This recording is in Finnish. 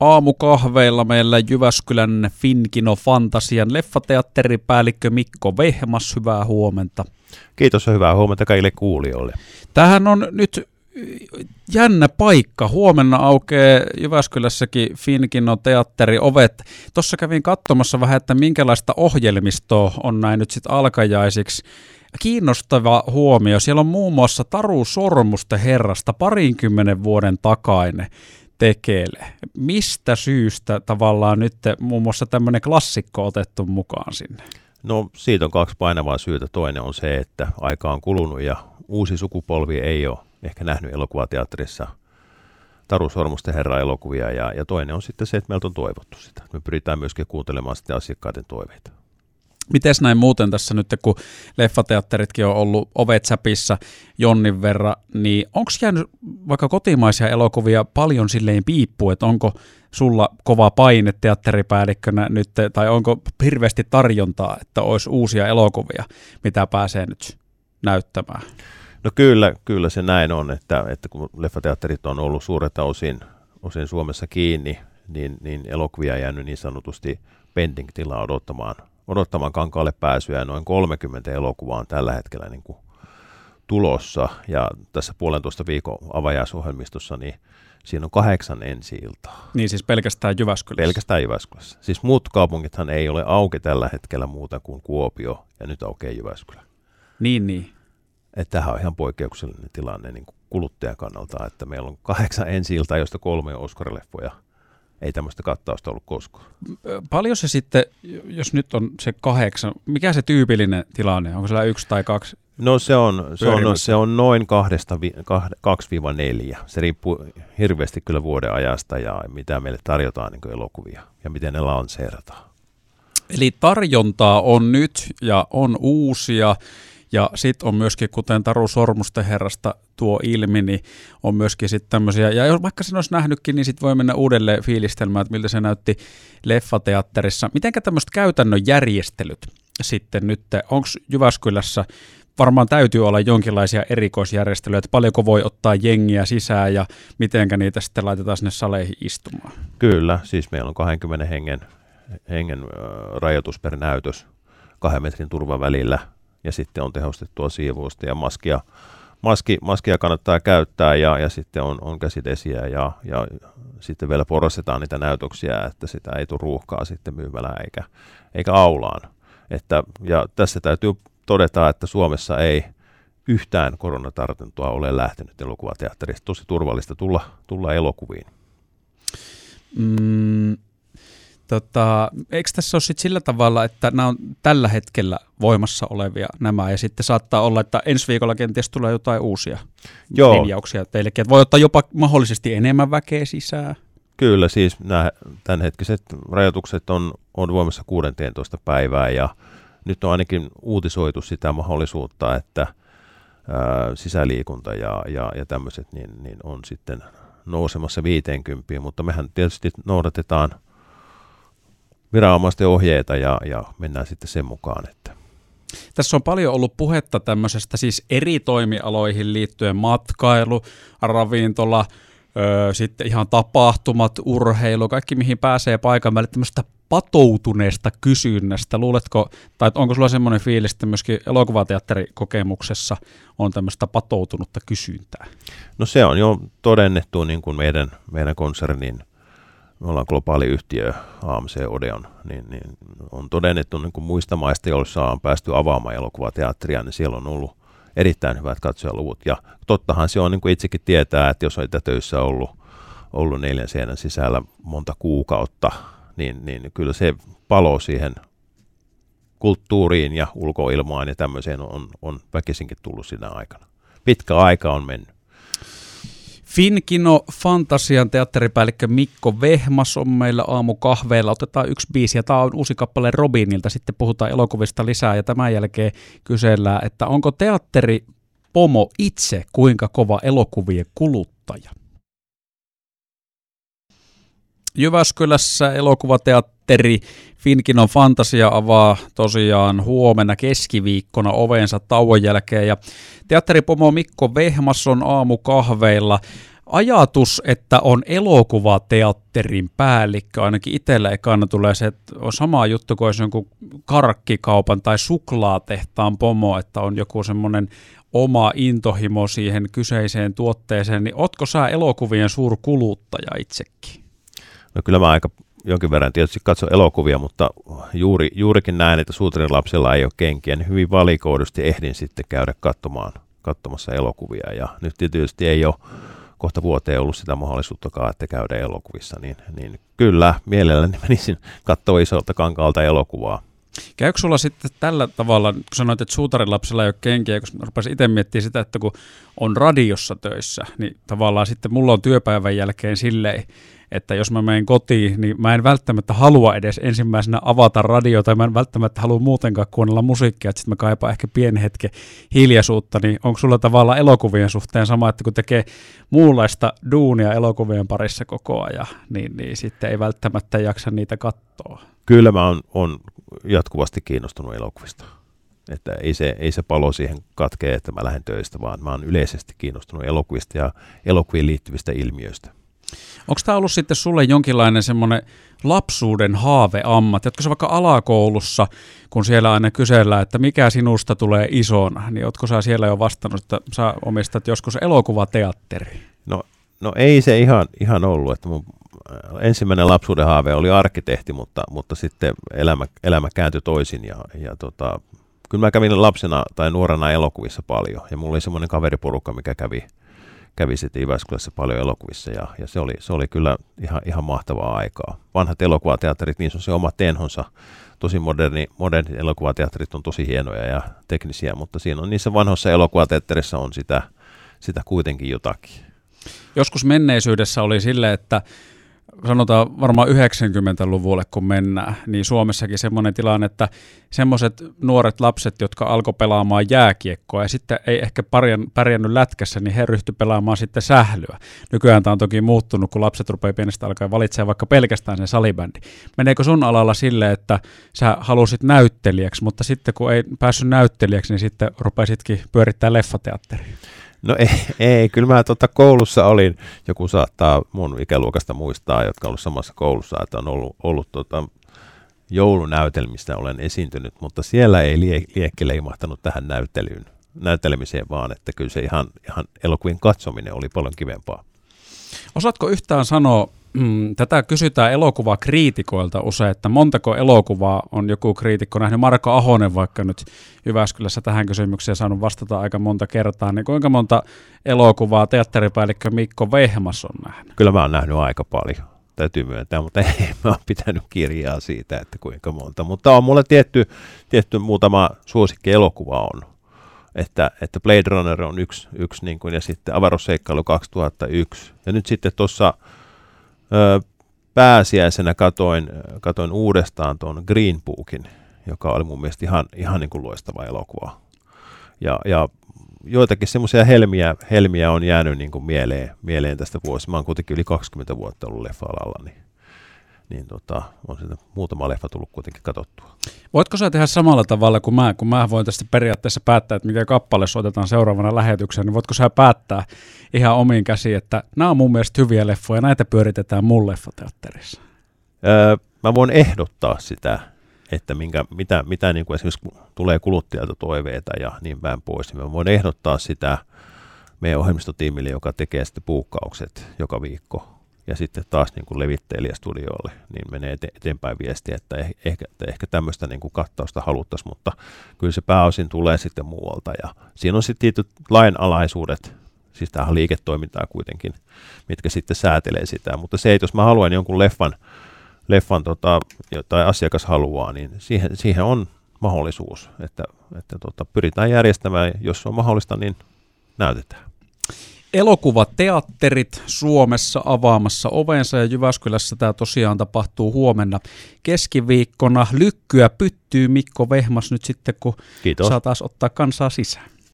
Aamukahveilla meillä Jyväskylän Finkino Fantasian leffateatteripäällikkö Mikko Vehmas, hyvää huomenta. Kiitos ja hyvää huomenta kaikille kuulijoille. Tähän on nyt jännä paikka. Huomenna aukeaa Jyväskylässäkin Finkino teatteri ovet. Tuossa kävin katsomassa vähän, että minkälaista ohjelmistoa on näin nyt sitten alkajaisiksi. Kiinnostava huomio. Siellä on muun muassa Taru Sormusten herrasta parinkymmenen vuoden takainen tekele. Mistä syystä tavallaan nyt muun muassa tämmöinen klassikko otettu mukaan sinne? No siitä on kaksi painavaa syytä. Toinen on se, että aika on kulunut ja uusi sukupolvi ei ole ehkä nähnyt elokuvateatterissa Taru Sormusten herra elokuvia. Ja, ja toinen on sitten se, että meiltä on toivottu sitä. Me pyritään myöskin kuuntelemaan sitten asiakkaiden toiveita. Miten näin muuten tässä nyt, kun leffateatteritkin on ollut ovet säpissä jonnin verran, niin onko jäänyt vaikka kotimaisia elokuvia paljon silleen piippu, että onko sulla kova paine teatteripäällikkönä nyt, tai onko hirveästi tarjontaa, että olisi uusia elokuvia, mitä pääsee nyt näyttämään? No kyllä, kyllä se näin on, että, että kun leffateatterit on ollut suurelta osin, osin Suomessa kiinni, niin, niin elokuvia jäänyt niin sanotusti pending-tilaa odottamaan odottamaan kankaalle pääsyä noin 30 elokuvaa on tällä hetkellä niin kuin tulossa. Ja tässä puolentoista viikon avajaisohjelmistossa, niin siinä on kahdeksan ensi iltaa. Niin siis pelkästään Jyväskylässä? Pelkästään Jyväskylässä. Siis muut kaupungithan ei ole auki tällä hetkellä muuta kuin Kuopio ja nyt aukeaa Jyväskylä. Niin, niin. Että tämähän on ihan poikkeuksellinen tilanne niin kuin kuluttajan kannalta, että meillä on kahdeksan ensi iltaa, joista kolme on Oscar-leffoja – ei tämmöistä kattausta ollut koskaan. Paljon se sitten, jos nyt on se kahdeksan, mikä se tyypillinen tilanne? Onko siellä yksi tai kaksi? No se on, se on, se on noin kahdesta, viiva neljä. Se riippuu hirveästi kyllä vuoden ajasta ja mitä meille tarjotaan niin elokuvia ja miten ne lanseerataan. Eli tarjontaa on nyt ja on uusia ja sitten on myöskin, kuten Taru Sormusten herrasta tuo ilmi, niin on myöskin sitten tämmöisiä, ja jos vaikka sen olisi nähnytkin, niin sitten voi mennä uudelleen fiilistelmään, että miltä se näytti leffateatterissa. Mitenkä tämmöiset käytännön järjestelyt sitten nyt, onko Jyväskylässä varmaan täytyy olla jonkinlaisia erikoisjärjestelyjä, että paljonko voi ottaa jengiä sisään ja mitenkä niitä sitten laitetaan sinne saleihin istumaan? Kyllä, siis meillä on 20 hengen, hengen rajoitus per näytös kahden metrin turvan välillä ja sitten on tehostettua siivousta ja maskia, maski, maskia kannattaa käyttää ja, ja sitten on, on käsidesiä ja, ja sitten vielä porrastetaan niitä näytöksiä, että sitä ei tule ruuhkaa sitten myymällä eikä, eikä aulaan. Että, ja tässä täytyy todeta, että Suomessa ei yhtään koronatartuntoa ole lähtenyt elokuvateatterista. Tosi turvallista tulla, tulla elokuviin. Mm, Tota, eikö tässä ole sit sillä tavalla, että nämä on tällä hetkellä voimassa olevia nämä, ja sitten saattaa olla, että ensi viikolla kenties tulee jotain uusia Joo. linjauksia teillekin, että voi ottaa jopa mahdollisesti enemmän väkeä sisään? Kyllä, siis nämä tämänhetkiset rajoitukset on, on voimassa 16 päivää, ja nyt on ainakin uutisoitu sitä mahdollisuutta, että ää, sisäliikunta ja, ja, ja tämmöiset niin, niin on sitten nousemassa 50, mutta mehän tietysti noudatetaan – viranomaisten ohjeita ja, ja mennään sitten sen mukaan. Että. Tässä on paljon ollut puhetta tämmöisestä siis eri toimialoihin liittyen matkailu, ravintola, öö, sitten ihan tapahtumat, urheilu, kaikki mihin pääsee paikan päälle, tämmöistä patoutuneesta kysynnästä. Luuletko, tai onko sulla semmoinen fiilis, että myöskin elokuvateatterikokemuksessa on tämmöistä patoutunutta kysyntää? No se on jo todennettu niin kuin meidän, meidän konsernin me ollaan globaali yhtiö, AMC Odeon, niin, niin on todennettu niin kuin muista maista, joissa on päästy avaamaan elokuvateatteria, niin siellä on ollut erittäin hyvät katsojaluvut. Ja tottahan se on, niin kuin itsekin tietää, että jos on etätöissä ollut, ollut neljän seinän sisällä monta kuukautta, niin, niin kyllä se palo siihen kulttuuriin ja ulkoilmaan ja tämmöiseen on, on väkisinkin tullut siinä aikana. Pitkä aika on mennyt. Finkino Fantasian teatteripäällikkö Mikko Vehmas on meillä aamukahveilla. Otetaan yksi biisi ja tämä on uusi kappale Robinilta. Sitten puhutaan elokuvista lisää ja tämän jälkeen kysellään, että onko teatteri Pomo itse kuinka kova elokuvien kuluttaja? Jyväskylässä elokuvateatteri Finkinon Fantasia avaa tosiaan huomenna keskiviikkona ovensa tauon jälkeen ja teatteripomo Mikko Vehmas on aamukahveilla. ajatus, että on elokuvateatterin päällikkö, ainakin itsellä ekana tulee se, että on sama juttu kuin olisi jonkun karkkikaupan tai suklaatehtaan pomo, että on joku semmoinen oma intohimo siihen kyseiseen tuotteeseen, niin otko sä elokuvien suurkuluttaja itsekin? No kyllä mä aika jonkin verran tietysti katso elokuvia, mutta juuri, juurikin näen, että suutarin lapsella ei ole kenkiä, niin hyvin valikoidusti ehdin sitten käydä katsomaan, katsomassa elokuvia. Ja nyt tietysti ei ole kohta vuoteen ollut sitä mahdollisuuttakaan, että käydä elokuvissa, niin, niin kyllä, mielelläni menisin katsoa isolta kankaalta elokuvaa. Käykö sulla sitten tällä tavalla, kun sanoit, että suutarin lapsella ei ole kenkiä, kun rupesin itse miettimään sitä, että kun on radiossa töissä, niin tavallaan sitten mulla on työpäivän jälkeen silleen, että jos mä menen kotiin, niin mä en välttämättä halua edes ensimmäisenä avata radiota, mä en välttämättä halua muutenkaan kuunnella musiikkia, että sitten mä kaipaan ehkä pieni hetki hiljaisuutta, niin onko sulla tavallaan elokuvien suhteen sama, että kun tekee muunlaista duunia elokuvien parissa koko ajan, niin, niin sitten ei välttämättä jaksa niitä katsoa? Kyllä mä oon, on jatkuvasti kiinnostunut elokuvista. Että ei se, ei se palo siihen katkee, että mä lähden töistä, vaan mä oon yleisesti kiinnostunut elokuvista ja elokuviin liittyvistä ilmiöistä. Onko tämä ollut sitten sulle jonkinlainen semmoinen lapsuuden haaveammat? Jatko se vaikka alakoulussa, kun siellä aina kysellään, että mikä sinusta tulee isona, niin ootko sä siellä jo vastannut, että sä omistat joskus elokuvateatteri? No, no ei se ihan, ihan ollut, että mun äh, ensimmäinen lapsuuden haave oli arkkitehti, mutta, mutta sitten elämä, elämä kääntyi toisin ja, ja tota, kyllä mä kävin lapsena tai nuorena elokuvissa paljon ja mulla oli semmoinen kaveriporukka, mikä kävi kävi sitten Jyväskylässä paljon elokuvissa ja, ja se, oli, se oli kyllä ihan, ihan mahtavaa aikaa. Vanhat elokuvateatterit, niin on se oma tenhonsa. Tosi moderni, moderni elokuvateatterit on tosi hienoja ja teknisiä, mutta siinä on niissä vanhoissa elokuvateatterissa on sitä, sitä kuitenkin jotakin. Joskus menneisyydessä oli sille, että sanotaan varmaan 90-luvulle kun mennään, niin Suomessakin semmoinen tilanne, että semmoiset nuoret lapset, jotka alkoi pelaamaan jääkiekkoa ja sitten ei ehkä pärjännyt lätkässä, niin he ryhtyi pelaamaan sitten sählyä. Nykyään tämä on toki muuttunut, kun lapset rupeaa pienestä alkaa valitsemaan vaikka pelkästään sen salibändi. Meneekö sun alalla sille, että sä halusit näyttelijäksi, mutta sitten kun ei päässyt näyttelijäksi, niin sitten rupesitkin pyörittää leffateatteriin? No ei, ei kyllä mä tota koulussa olin, joku saattaa mun ikäluokasta muistaa, jotka on ollut samassa koulussa, että on ollut, ollut tota, joulunäytelmistä olen esiintynyt, mutta siellä ei lie, liekki leimahtanut tähän näyttelyyn, näyttelemiseen vaan, että kyllä se ihan, ihan elokuvien katsominen oli paljon kivempaa. Osaatko yhtään sanoa, Mm, tätä kysytään elokuvakriitikoilta usein, että montako elokuvaa on joku kriitikko nähnyt. Marko Ahonen vaikka nyt Jyväskylässä tähän kysymykseen saanut vastata aika monta kertaa. Niin kuinka monta elokuvaa teatteripäällikkö Mikko Vehmas on nähnyt? Kyllä mä oon nähnyt aika paljon, täytyy myöntää, mutta ei mä oon pitänyt kirjaa siitä, että kuinka monta. Mutta on mulle tietty, tietty muutama suosikki elokuva on. Että, että Blade Runner on yksi, yksi niin kuin, ja sitten Avaruusseikkailu 2001. Ja nyt sitten tuossa pääsiäisenä katoin, katoin uudestaan tuon Green Bookin, joka oli mun mielestä ihan, ihan niin kuin loistava elokuva. Ja, ja joitakin semmoisia helmiä, helmiä on jäänyt niin kuin mieleen, mieleen tästä vuosista. Mä oon kuitenkin yli 20 vuotta ollut leffa-alalla, niin niin tota, on siitä muutama leffa tullut kuitenkin katsottua. Voitko sä tehdä samalla tavalla kuin mä, kun mä voin tästä periaatteessa päättää, että mikä kappale soitetaan seuraavana lähetykseen, niin voitko sä päättää ihan omiin käsiin, että nämä on mun mielestä hyviä leffoja, näitä pyöritetään mun leffateatterissa? Öö, mä voin ehdottaa sitä, että minkä, mitä, mitä niin kuin esimerkiksi tulee kuluttajalta toiveita ja niin päin pois, niin mä voin ehdottaa sitä meidän ohjelmistotiimille, joka tekee sitten puukkaukset joka viikko ja sitten taas niin kuin levittelijä studiolle, niin menee eteenpäin viestiä, että ehkä, että ehkä tämmöistä niin kuin kattausta haluttaisiin, mutta kyllä se pääosin tulee sitten muualta. Ja siinä on sitten tietyt lainalaisuudet, siis tähän liiketoimintaa kuitenkin, mitkä sitten säätelee sitä. Mutta se, että jos mä haluan jonkun leffan, leffan tota, tai asiakas haluaa, niin siihen, siihen on mahdollisuus, että, että tota, pyritään järjestämään, jos on mahdollista, niin näytetään elokuvateatterit Suomessa avaamassa ovensa ja Jyväskylässä tämä tosiaan tapahtuu huomenna keskiviikkona. Lykkyä pyttyy Mikko Vehmas nyt sitten, kun Kiitos. saa taas ottaa kansaa sisään.